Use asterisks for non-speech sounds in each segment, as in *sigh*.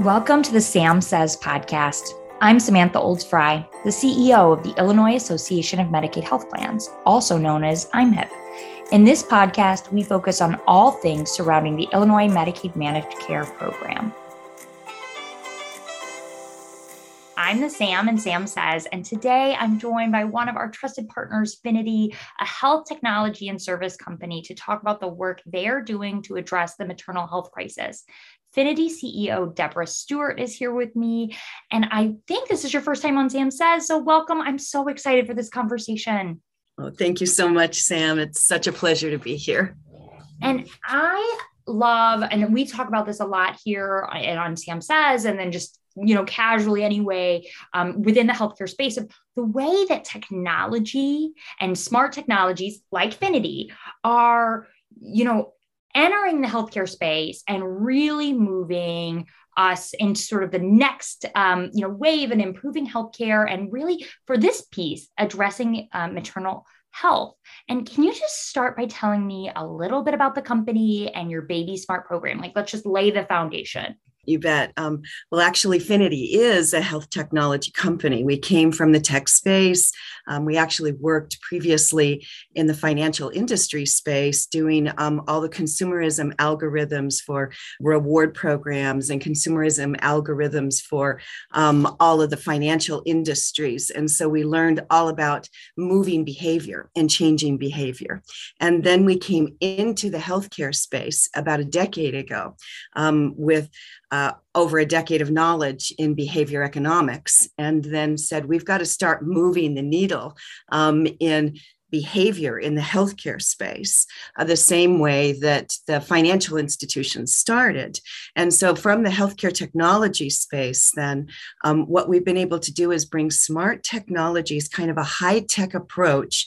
Welcome to the Sam Says podcast. I'm Samantha Olds Frey, the CEO of the Illinois Association of Medicaid Health Plans, also known as IMHIP. In this podcast, we focus on all things surrounding the Illinois Medicaid Managed Care Program. I'm the Sam and Sam Says, and today I'm joined by one of our trusted partners, Finity, a health technology and service company, to talk about the work they are doing to address the maternal health crisis. Finity CEO Deborah Stewart is here with me. And I think this is your first time on Sam Says. So, welcome. I'm so excited for this conversation. Oh, thank you so much, Sam. It's such a pleasure to be here. And I love, and we talk about this a lot here and on Sam Says, and then just you know casually anyway um, within the healthcare space of the way that technology and smart technologies like finity are you know entering the healthcare space and really moving us into sort of the next um, you know wave and improving healthcare and really for this piece addressing uh, maternal health. And can you just start by telling me a little bit about the company and your baby smart program? Like let's just lay the foundation you bet. Um, well, actually, Finity is a health technology company. We came from the tech space. Um, we actually worked previously in the financial industry space, doing um, all the consumerism algorithms for reward programs and consumerism algorithms for um, all of the financial industries. And so we learned all about moving behavior and changing behavior. And then we came into the healthcare space about a decade ago um, with uh, over a decade of knowledge in behavior economics, and then said, we've got to start moving the needle um, in behavior in the healthcare space uh, the same way that the financial institutions started. And so, from the healthcare technology space, then um, what we've been able to do is bring smart technologies, kind of a high tech approach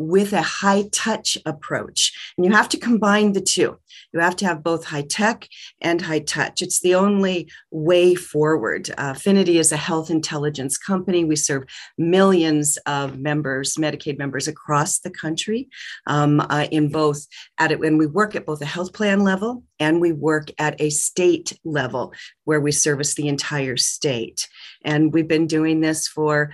with a high touch approach. And you have to combine the two. You have to have both high tech and high touch. It's the only way forward. Uh, Finity is a health intelligence company. We serve millions of members, Medicaid members across the country um, uh, in both at it when we work at both a health plan level and we work at a state level where we service the entire state. And we've been doing this for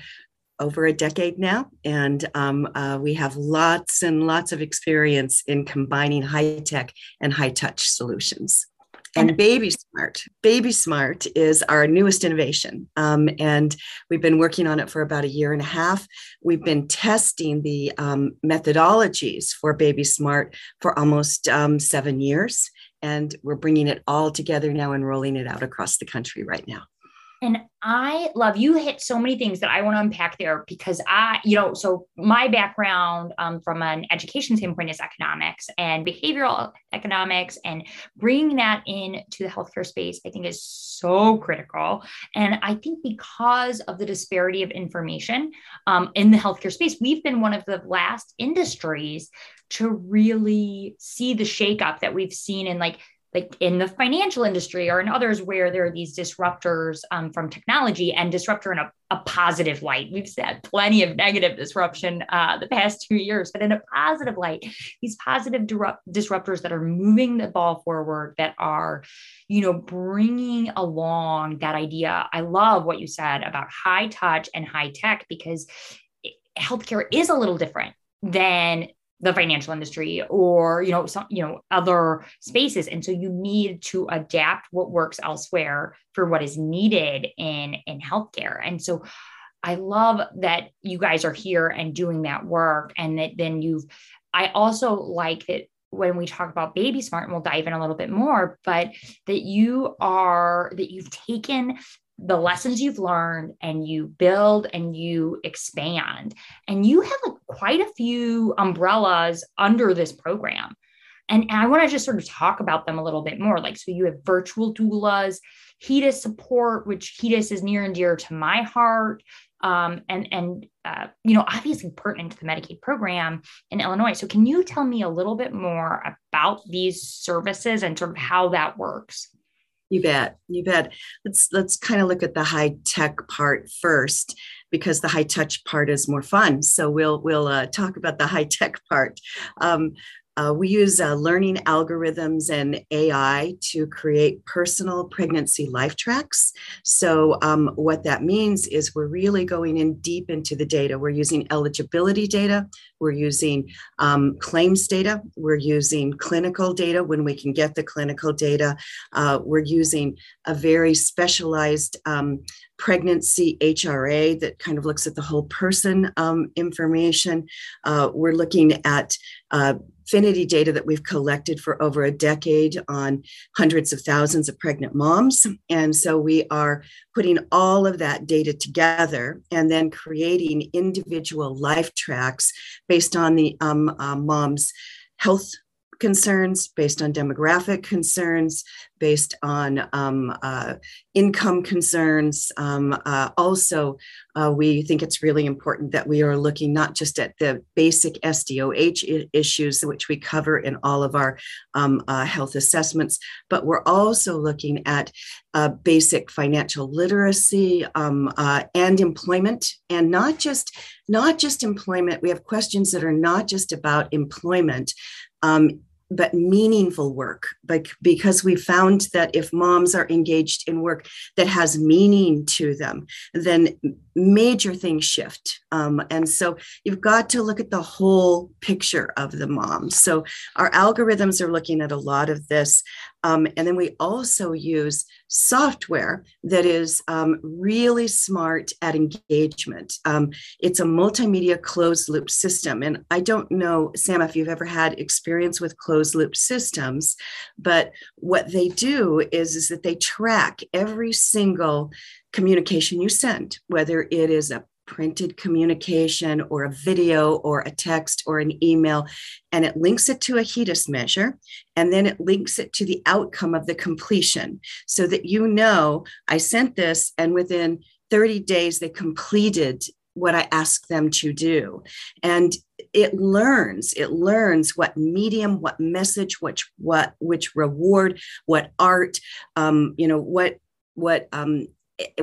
over a decade now, and um, uh, we have lots and lots of experience in combining high tech and high touch solutions. And Baby Smart. Baby Smart is our newest innovation. Um, and we've been working on it for about a year and a half. We've been testing the um, methodologies for Baby Smart for almost um, seven years. And we're bringing it all together now and rolling it out across the country right now. And I love you hit so many things that I want to unpack there because I, you know, so my background um, from an education standpoint is economics and behavioral economics, and bringing that in to the healthcare space, I think is so critical. And I think because of the disparity of information um, in the healthcare space, we've been one of the last industries to really see the shakeup that we've seen in like like in the financial industry or in others where there are these disruptors um, from technology and disruptor in a, a, positive light. We've said plenty of negative disruption uh, the past two years, but in a positive light, these positive disruptors that are moving the ball forward, that are, you know, bringing along that idea. I love what you said about high touch and high tech because healthcare is a little different than the financial industry or you know some you know other spaces and so you need to adapt what works elsewhere for what is needed in in healthcare and so i love that you guys are here and doing that work and that then you've i also like that when we talk about baby smart and we'll dive in a little bit more but that you are that you've taken the lessons you've learned and you build and you expand. And you have like quite a few umbrellas under this program. And, and I want to just sort of talk about them a little bit more. Like, so you have virtual doulas, HEDIS support, which HEDIS is near and dear to my heart. Um, and and uh, you know obviously pertinent to the Medicaid program in Illinois. So can you tell me a little bit more about these services and sort of how that works? You bet. You bet. Let's let's kind of look at the high tech part first because the high touch part is more fun. So we'll we'll uh, talk about the high tech part. Um, Uh, we use uh, learning algorithms and AI to create personal pregnancy life tracks. So, um, what that means is we're really going in deep into the data. We're using eligibility data, we're using um, claims data, we're using clinical data when we can get the clinical data. Uh, we're using a very specialized um, pregnancy HRA that kind of looks at the whole person um, information. Uh, we're looking at uh, Finity data that we've collected for over a decade on hundreds of thousands of pregnant moms. And so we are putting all of that data together and then creating individual life tracks based on the um, uh, mom's health concerns, based on demographic concerns, based on um, uh, income concerns. Um, uh, also, uh, we think it's really important that we are looking not just at the basic SDOH issues, which we cover in all of our um, uh, health assessments, but we're also looking at uh, basic financial literacy um, uh, and employment, and not just not just employment. We have questions that are not just about employment. Um, but meaningful work like because we found that if moms are engaged in work that has meaning to them then major things shift. Um, and so you've got to look at the whole picture of the mom. So our algorithms are looking at a lot of this um, and then we also use software that is um, really smart at engagement. Um, it's a multimedia closed loop system. And I don't know, Sam, if you've ever had experience with closed loop systems, but what they do is, is that they track every single communication you send, whether it is a printed communication or a video or a text or an email, and it links it to a HEDIS measure, and then it links it to the outcome of the completion so that you know I sent this, and within 30 days they completed what I asked them to do. And it learns, it learns what medium, what message, which what which reward, what art, um, you know, what what um,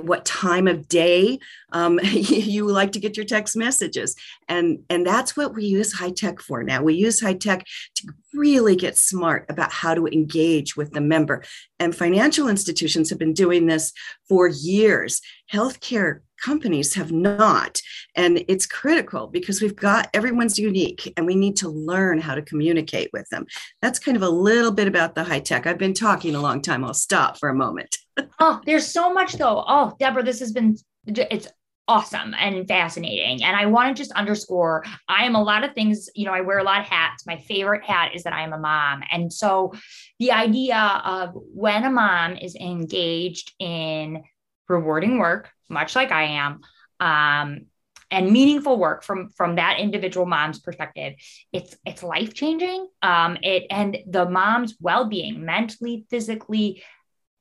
what time of day um, *laughs* you like to get your text messages. And and that's what we use high tech for now. We use high tech to really get smart about how to engage with the member. And financial institutions have been doing this for years. Healthcare companies have not. And it's critical because we've got everyone's unique and we need to learn how to communicate with them. That's kind of a little bit about the high tech. I've been talking a long time. I'll stop for a moment. *laughs* oh, there's so much though. Oh, Deborah, this has been it's awesome and fascinating. And I want to just underscore I am a lot of things, you know, I wear a lot of hats. My favorite hat is that I am a mom. And so the idea of when a mom is engaged in rewarding work, much like I am, um, and meaningful work from from that individual mom's perspective. It's it's life changing um it and the mom's well-being mentally physically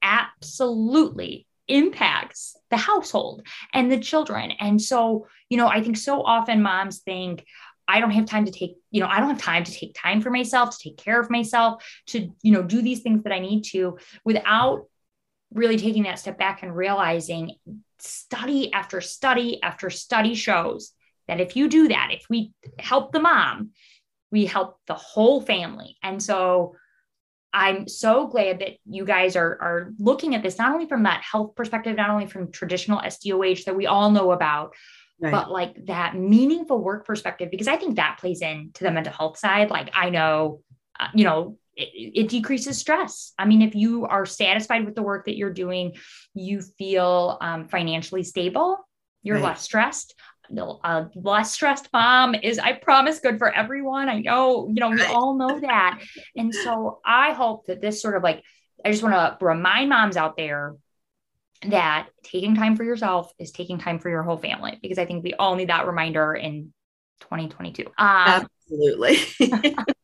absolutely impacts the household and the children. And so you know i think so often moms think I don't have time to take, you know, I don't have time to take time for myself, to take care of myself, to, you know, do these things that I need to without really taking that step back and realizing study after study after study shows that if you do that, if we help the mom, we help the whole family. And so I'm so glad that you guys are, are looking at this not only from that health perspective, not only from traditional SDOH that we all know about, right. but like that meaningful work perspective, because I think that plays into the mental health side. Like I know, uh, you know, it, it, decreases stress. I mean, if you are satisfied with the work that you're doing, you feel um, financially stable, you're right. less stressed. A less stressed mom is, I promise, good for everyone. I know, you know, we all know that. And so I hope that this sort of like, I just want to remind moms out there that taking time for yourself is taking time for your whole family because I think we all need that reminder in 2022. Um, Absolutely. *laughs*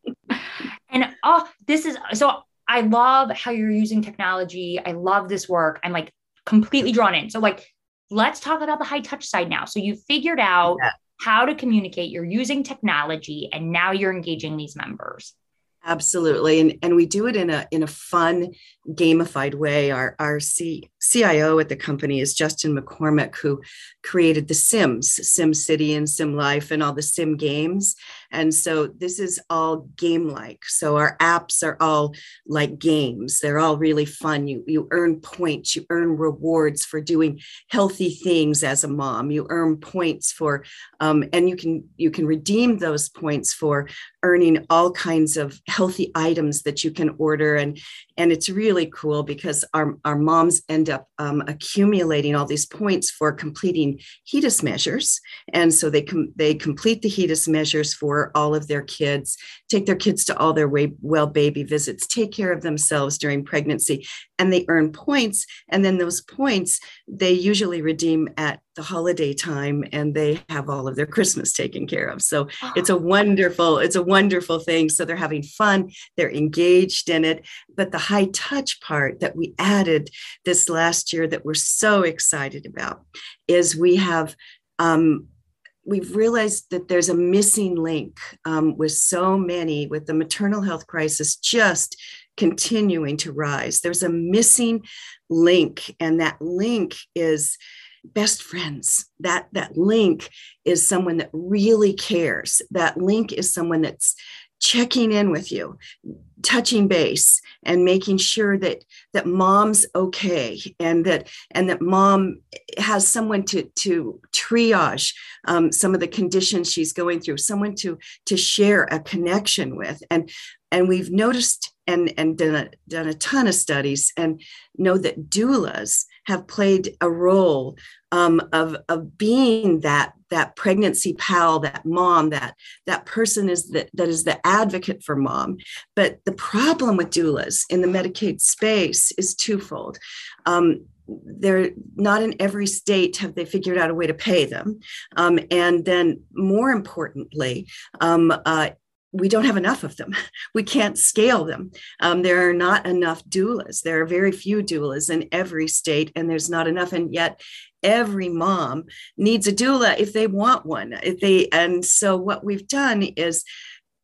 And oh, this is so I love how you're using technology. I love this work. I'm like completely drawn in. So, like, let's talk about the high touch side now. So, you figured out yeah. how to communicate, you're using technology, and now you're engaging these members. Absolutely. And, and we do it in a in a fun, gamified way. Our, our C, CIO at the company is Justin McCormick, who created the Sims, Sim City and Sim Life and all the Sim games. And so this is all game like. So our apps are all like games. They're all really fun. You, you earn points, you earn rewards for doing healthy things as a mom. You earn points for, um, and you can you can redeem those points for earning all kinds of healthy items that you can order and and it's really cool because our, our moms end up um, accumulating all these points for completing HEDIS measures. And so they com- they complete the HEDIS measures for all of their kids take their kids to all their way, well baby visits take care of themselves during pregnancy and they earn points. And then those points they usually redeem at the holiday time and they have all of their christmas taken care of so oh. it's a wonderful it's a wonderful thing so they're having fun they're engaged in it but the high touch part that we added this last year that we're so excited about is we have um, we've realized that there's a missing link um, with so many with the maternal health crisis just continuing to rise. There's a missing link, and that link is best friends. That that link is someone that really cares. That link is someone that's checking in with you touching base and making sure that that mom's okay and that and that mom has someone to to triage um, some of the conditions she's going through someone to to share a connection with. And and we've noticed and, and done, a, done a ton of studies and know that doulas have played a role um, of, of being that that pregnancy pal that mom that that person is that that is the advocate for mom. But the problem with doulas in the medicaid space is twofold. Um, they're not in every state have they figured out a way to pay them. Um, and then more importantly um, uh, we don't have enough of them. *laughs* We can't scale them. Um, there are not enough doulas. There are very few doulas in every state, and there's not enough. And yet, every mom needs a doula if they want one. If they and so what we've done is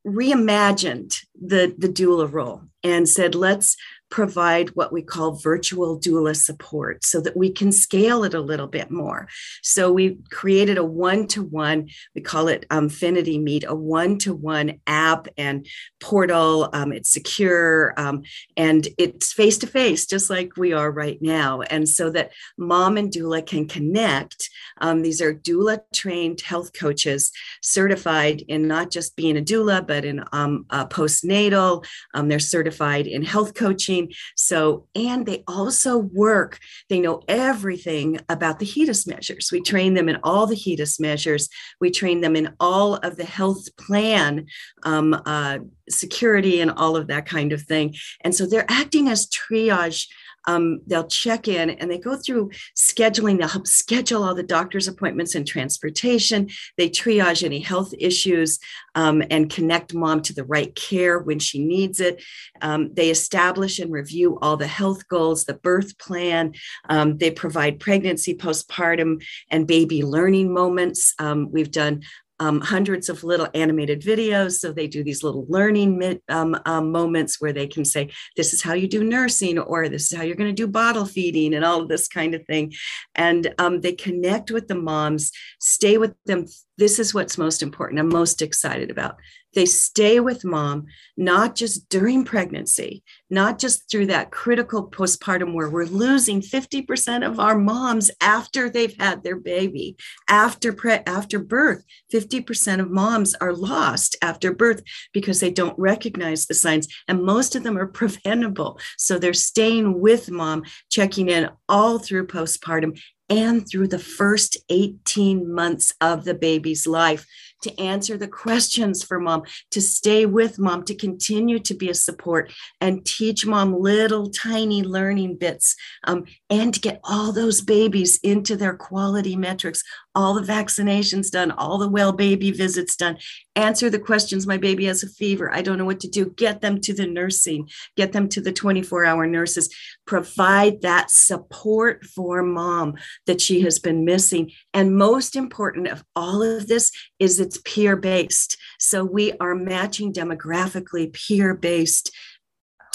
reimagined the the doula role and said let's provide what we call virtual doula support so that we can scale it a little bit more. So we created a one to one, we call it Infinity Meet, a one to one app and portal. Um, it's secure um, and it's face to face, just like we are right now. And so that mom and doula can connect. Um, these are doula trained health coaches certified in not just being a doula, but in um, postnatal. Um, they're certified in health coaching so, and they also work, they know everything about the HEDIS measures. We train them in all the HEDIS measures, we train them in all of the health plan. Um, uh, security and all of that kind of thing. And so they're acting as triage um, they'll check in and they go through scheduling. They'll help schedule all the doctor's appointments and transportation. They triage any health issues um, and connect mom to the right care when she needs it. Um, they establish and review all the health goals, the birth plan. Um, they provide pregnancy, postpartum, and baby learning moments. Um, we've done um, hundreds of little animated videos. So they do these little learning um, um, moments where they can say, This is how you do nursing, or this is how you're going to do bottle feeding, and all of this kind of thing. And um, they connect with the moms, stay with them. This is what's most important. I'm most excited about. They stay with mom, not just during pregnancy, not just through that critical postpartum where we're losing 50% of our moms after they've had their baby, after pre- after birth. 50% of moms are lost after birth because they don't recognize the signs, and most of them are *laughs* preventable. So they're staying with mom, checking in all through postpartum and through the first 18 months of the baby's life to answer the questions for mom, to stay with mom, to continue to be a support and teach mom little tiny learning bits um, and to get all those babies into their quality metrics, all the vaccinations done, all the well baby visits done, answer the questions. My baby has a fever. I don't know what to do. Get them to the nursing, get them to the 24 hour nurses, provide that support for mom that she has been missing. And most important of all of this is it's peer based. So we are matching demographically peer based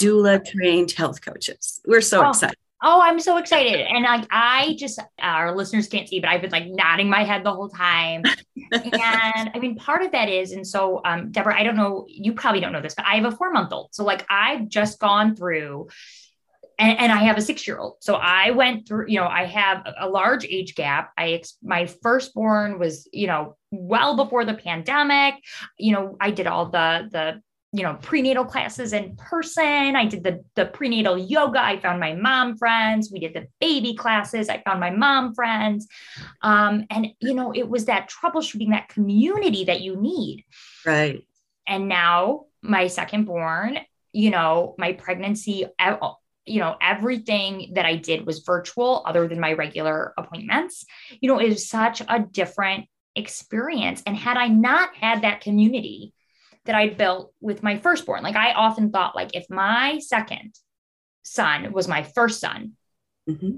doula trained health coaches. We're so oh. excited. Oh, I'm so excited. And like I just our listeners can't see, but I've been like nodding my head the whole time. and I mean, part of that is, and so um, Deborah, I don't know, you probably don't know this, but I have a four month old. So like I've just gone through and, and, I have a six year old. So I went through, you know, I have a large age gap. I, my firstborn was, you know, well before the pandemic. You know, I did all the, the, you know, prenatal classes in person. I did the, the prenatal yoga. I found my mom friends. We did the baby classes. I found my mom friends. Um, and, you know, it was that troubleshooting, that community that you need. Right. And now my second born, you know, my pregnancy, you know, everything that I did was virtual other than my regular appointments. You know, it was such a different experience. And had I not had that community that I'd built with my firstborn, like I often thought, like, if my second son was my first son, mm-hmm.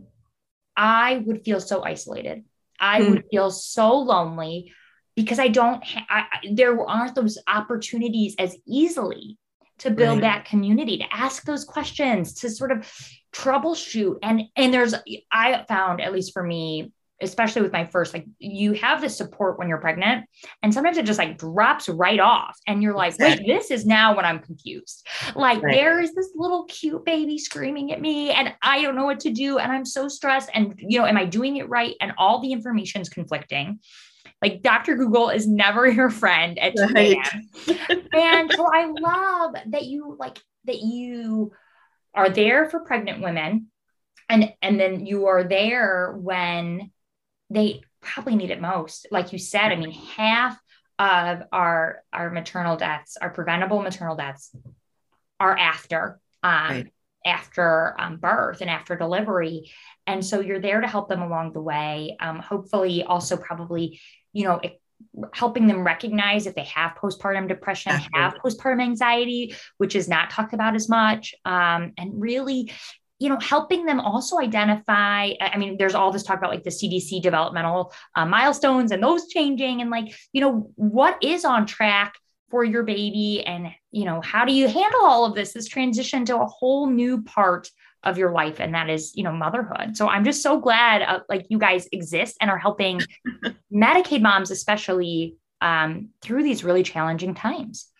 I would feel so isolated. I mm-hmm. would feel so lonely because I don't, ha- I, there aren't those opportunities as easily to build right. that community to ask those questions to sort of troubleshoot and and there's i found at least for me especially with my first like you have the support when you're pregnant and sometimes it just like drops right off and you're like exactly. wait this is now when i'm confused like right. there is this little cute baby screaming at me and i don't know what to do and i'm so stressed and you know am i doing it right and all the information is conflicting like Dr. Google is never *laughs* your friend at 2 a.m. and so I love that you like that you are there for pregnant women and and then you are there when they probably need it most. Like you said, I mean, half of our our maternal deaths, our preventable maternal deaths, are after um, right. after um, birth and after delivery, and so you're there to help them along the way. Um, hopefully, also probably you know, helping them recognize if they have postpartum depression, Absolutely. have postpartum anxiety, which is not talked about as much, um, and really you know helping them also identify i mean there's all this talk about like the cdc developmental uh, milestones and those changing and like you know what is on track for your baby and you know how do you handle all of this this transition to a whole new part of your life and that is you know motherhood. So i'm just so glad uh, like you guys exist and are helping *laughs* medicaid moms especially um, through these really challenging times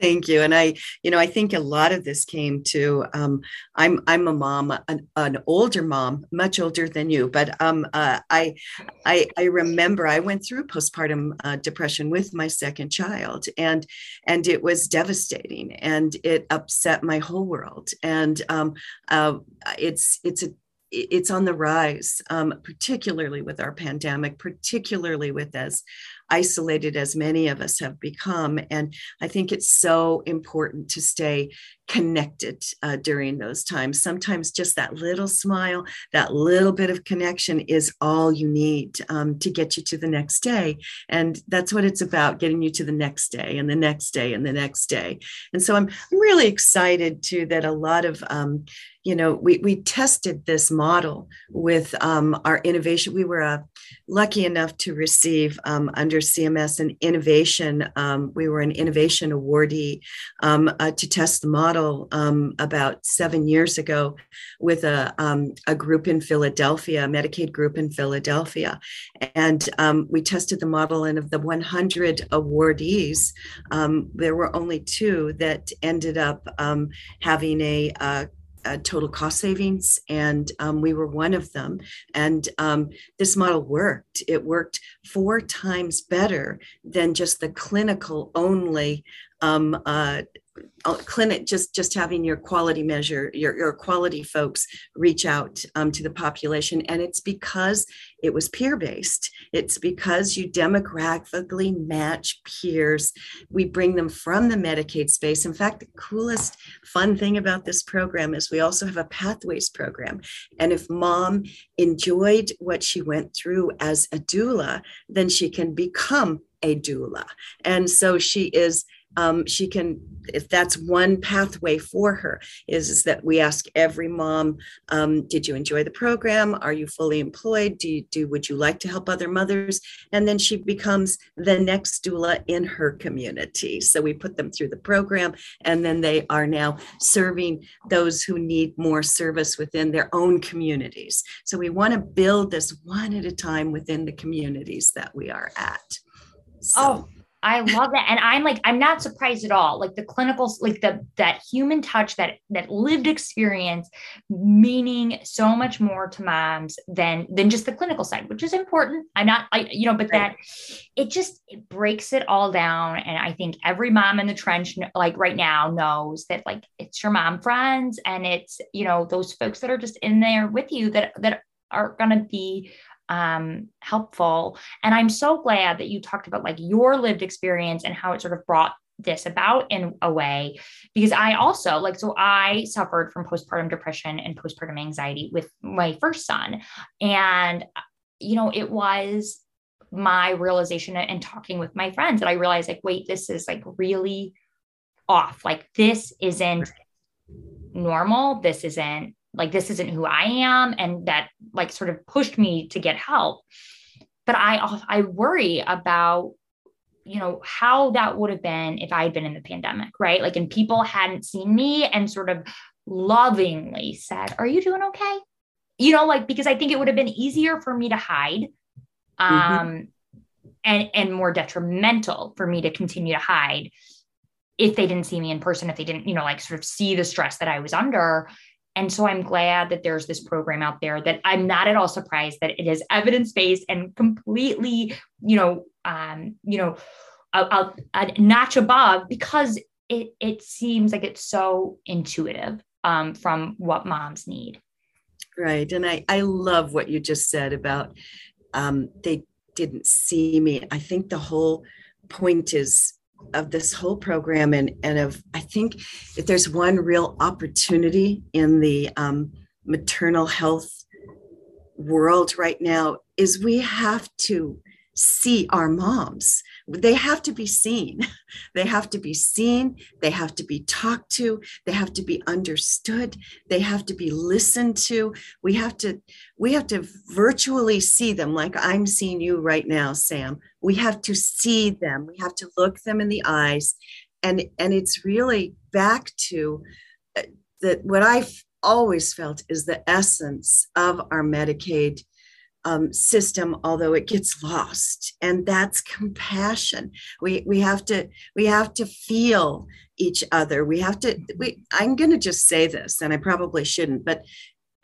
Thank you. And I, you know, I think a lot of this came to um, I'm I'm a mom, an, an, older mom, much older than you, but um, uh, I, I I remember I went through postpartum uh, depression with my second child, and and it was devastating, and it upset my whole world, and um, uh, it's it's a it's on the rise, um, particularly with our pandemic, particularly with as isolated as many of us have become. And I think it's so important to stay connected uh, during those times. Sometimes just that little smile, that little bit of connection is all you need um, to get you to the next day. And that's what it's about getting you to the next day and the next day and the next day. And so I'm, I'm really excited too that a lot of, um, you know, we, we tested this model with um, our innovation. We were uh, lucky enough to receive um, under CMS an innovation. Um, we were an innovation awardee um, uh, to test the model um, about seven years ago with a, um, a group in Philadelphia, a Medicaid group in Philadelphia. And we tested the model, and of the 100 awardees, there were only two that ended up having a, a uh, total cost savings, and um, we were one of them. And um, this model worked. It worked four times better than just the clinical only um, uh, clinic just just having your quality measure your, your quality folks reach out um, to the population. And it's because it was peer based it's because you demographically match peers. We bring them from the medicaid space. In fact the coolest fun thing about this program is we also have a pathways program. And if mom enjoyed what she went through as a doula then she can become a doula. And so she is um, she can if that's one pathway for her is, is that we ask every mom um, did you enjoy the program? Are you fully employed? Do you do would you like to help other mothers? And then she becomes the next doula in her community. So we put them through the program and then they are now serving those who need more service within their own communities. So we want to build this one at a time within the communities that we are at. So. oh I love that. And I'm like, I'm not surprised at all. Like the clinical, like the that human touch, that that lived experience, meaning so much more to moms than than just the clinical side, which is important. I'm not, I, you know, but right. that it just it breaks it all down. And I think every mom in the trench, like right now, knows that like it's your mom friends and it's, you know, those folks that are just in there with you that that are gonna be um, helpful. And I'm so glad that you talked about like your lived experience and how it sort of brought this about in a way because I also like so I suffered from postpartum depression and postpartum anxiety with my first son. And you know it was my realization and talking with my friends that I realized like wait this is like really off. Like this isn't normal. This isn't like this isn't who I am and that like sort of pushed me to get help but I I worry about you know how that would have been if I had been in the pandemic right like and people hadn't seen me and sort of lovingly said are you doing okay you know like because I think it would have been easier for me to hide mm-hmm. um mm-hmm. and and more detrimental for me to continue to hide if they didn't see me in person if they didn't you know like sort of see the stress that I was under and so I'm glad that there's this program out there that I'm not at all surprised that it is evidence based and completely, you know, um, you know, a, a, a, notch above because it it seems like it's so intuitive um, from what moms need. Right, and I I love what you just said about um, they didn't see me. I think the whole point is of this whole program and, and of i think if there's one real opportunity in the um, maternal health world right now is we have to see our moms. They have to be seen. *laughs* They have to be seen. They have to be talked to. They have to be understood. They have to be listened to. We have to we have to virtually see them like I'm seeing you right now, Sam. We have to see them. We have to look them in the eyes. And and it's really back to uh, that what I've always felt is the essence of our Medicaid um, system, although it gets lost, and that's compassion. We we have to we have to feel each other. We have to. We I'm going to just say this, and I probably shouldn't, but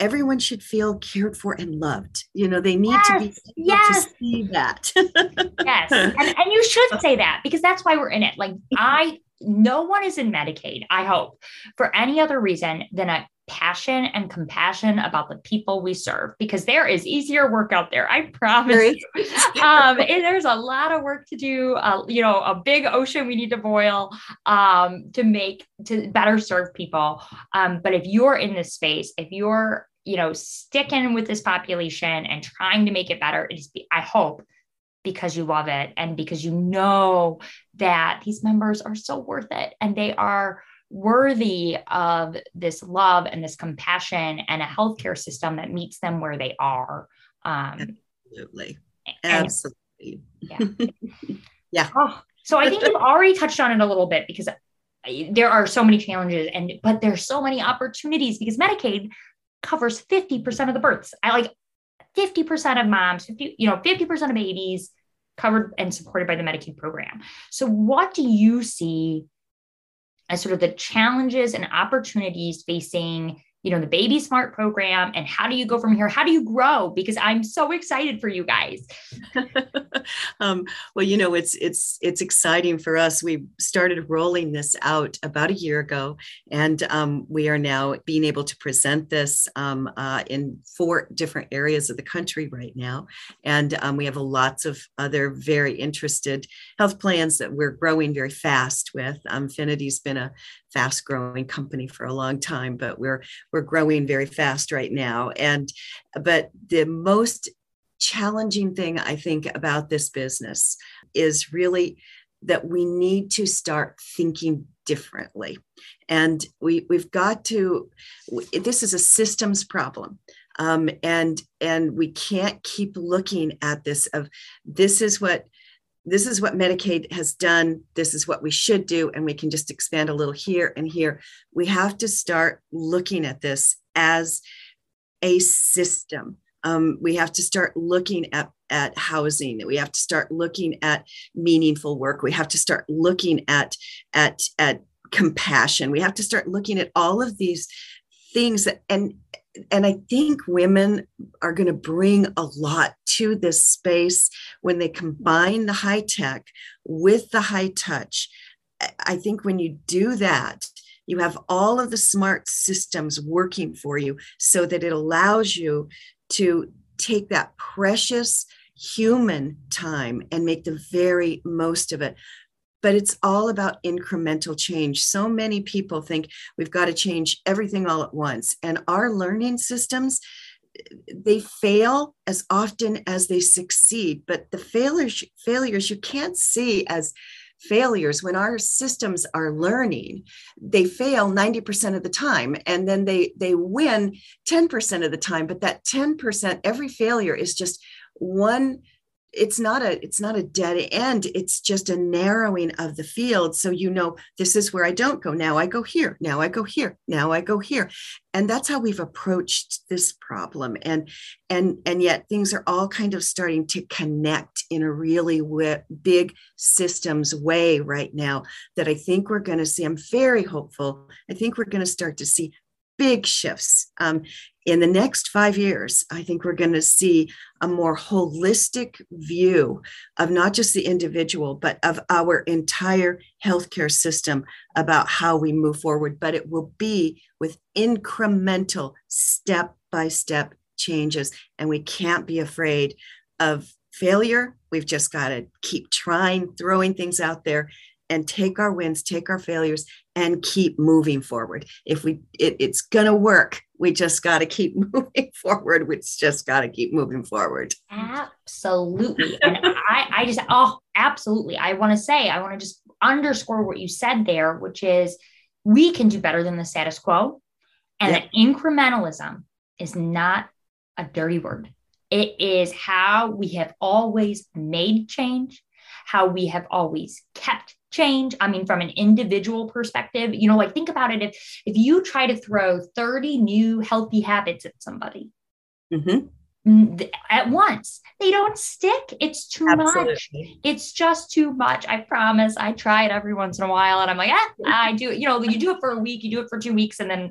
everyone should feel cared for and loved. You know, they need yes, to be yes. to see that. *laughs* yes, and, and you should say that because that's why we're in it. Like I no one is in Medicaid, I hope, for any other reason than a passion and compassion about the people we serve because there is easier work out there. I promise. um, there's a lot of work to do. Uh, you know, a big ocean we need to boil um, to make to better serve people. Um, but if you're in this space, if you're you know sticking with this population and trying to make it better, it is. I hope because you love it and because you know that these members are so worth it and they are worthy of this love and this compassion and a healthcare system that meets them where they are. Um, Absolutely. Absolutely. yeah. *laughs* yeah. Oh, so I think you've already touched on it a little bit because there are so many challenges and but there's so many opportunities because Medicaid covers 50% of the births. I like 50% of moms, 50, you know, 50% of babies covered and supported by the Medicaid program. So what do you see as sort of the challenges and opportunities facing you know the baby smart program and how do you go from here? How do you grow? Because i'm so excited for you guys. *laughs* Um, well you know it's it's it's exciting for us. We started rolling this out about a year ago and um, we are now being able to present this um, uh, in four different areas of the country right now. And um, we have lots of other very interested health plans that we're growing very fast with. Finity's been a fast growing company for a long time, but we're we're growing very fast right now. And but the most challenging thing I think about this business is really that we need to start thinking differently. And we, we've got to, this is a systems problem. Um, and and we can't keep looking at this of this is what this is what Medicaid has done. This is what we should do. And we can just expand a little here and here. We have to start looking at this as a system. Um, we have to start looking at, at housing. We have to start looking at meaningful work. We have to start looking at, at, at compassion. We have to start looking at all of these things that, and and I think women are going to bring a lot to this space when they combine the high tech with the high touch. I think when you do that, you have all of the smart systems working for you so that it allows you to take that precious human time and make the very most of it but it's all about incremental change. So many people think we've got to change everything all at once. And our learning systems, they fail as often as they succeed. But the failures, failures you can't see as failures when our systems are learning they fail 90% of the time and then they they win 10% of the time but that 10% every failure is just one it's not a it's not a dead end. It's just a narrowing of the field. So you know this is where i don't go. Now i go here. Now i go here. Now i go here. And that's how we've approached this problem. And and and yet things are all kind of starting to connect in a really w- big systems way right now that i think we're going to see. I'm very hopeful. I think we're going to start to see big shifts. Um, in the next five years, I think we're going to see a more holistic view of not just the individual, but of our entire healthcare system about how we move forward. But it will be with incremental, step by step changes. And we can't be afraid of failure. We've just got to keep trying, throwing things out there and take our wins, take our failures, and keep moving forward. If we, it, it's going to work. We just got to keep *laughs* moving forward. We just got to keep moving forward. Absolutely. And I, I just, oh, absolutely. I want to say, I want to just underscore what you said there, which is we can do better than the status quo. And yep. that incrementalism is not a dirty word. It is how we have always made change, how we have always kept change i mean from an individual perspective you know like think about it. If if you try to throw 30 new healthy habits at somebody mm-hmm. at once they don't stick. It's too Absolutely. much it's just too much. I promise. I try it every once in a while and i'm like ah, *laughs* i do it. You know you do it for a week you do it for two weeks and then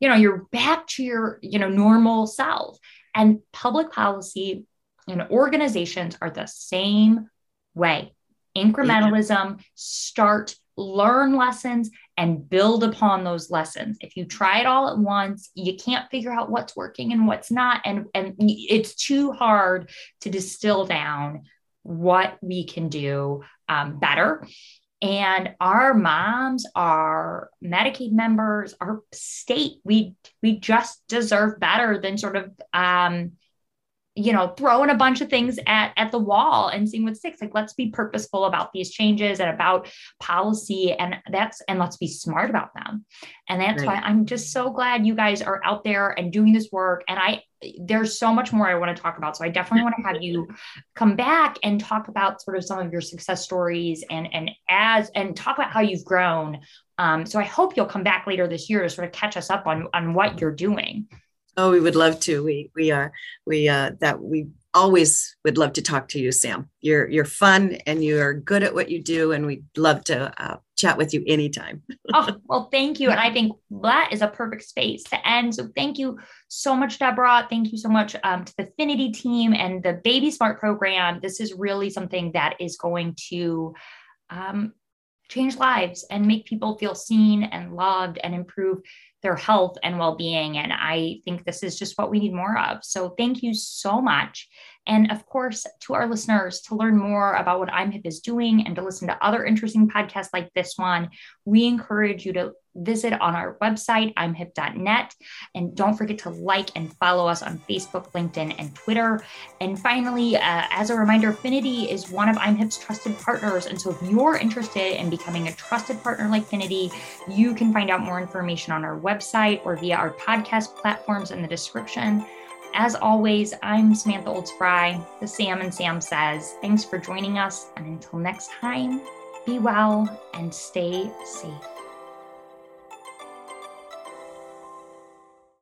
you know you're back to your you know normal self. And public policy and organizations are the same way incrementalism, start, learn lessons, and build upon those lessons. If you try it all at once, you can't figure out what's working and what's not. And, and it's too hard to distill down what we can do um, better. And our moms, our Medicaid members, our state, we we just deserve better than sort of um, you know throwing a bunch of things at at the wall and seeing what sticks. Like let's be purposeful about these changes and about policy and that's and let's be smart about them. And that's right. why i'm just so glad you guys are out there and doing this work. And i there's so much more i want to talk about. So i definitely want to have you come back and talk about sort of some of your success stories and and as and talk about how you've grown. Um, so i hope you'll come back later this year to sort of catch us up on on what you're doing Oh, we would love to. We we are we uh that we always would love to talk to you, Sam. You're you're fun and you're good at what you do, and we'd love to uh, chat with you anytime. *laughs* oh well, thank you, and I think that is a perfect space to end. So thank you so much, Deborah. Thank you so much um, to the Finity team and the Baby Smart program. This is really something that is going to um, change lives and make people feel seen and loved and improve their health and well-being and i think this is just what we need more of. So thank you so much and of course to our listeners to learn more about what imhip is doing and to listen to other interesting podcasts like this one we encourage you to visit on our website, imhip.net. And don't forget to like and follow us on Facebook, LinkedIn, and Twitter. And finally, uh, as a reminder, Finity is one of IMHIP's trusted partners. And so if you're interested in becoming a trusted partner like Finity, you can find out more information on our website or via our podcast platforms in the description. As always, I'm Samantha Olds Frey, the Sam and Sam Says. Thanks for joining us. And until next time, be well and stay safe.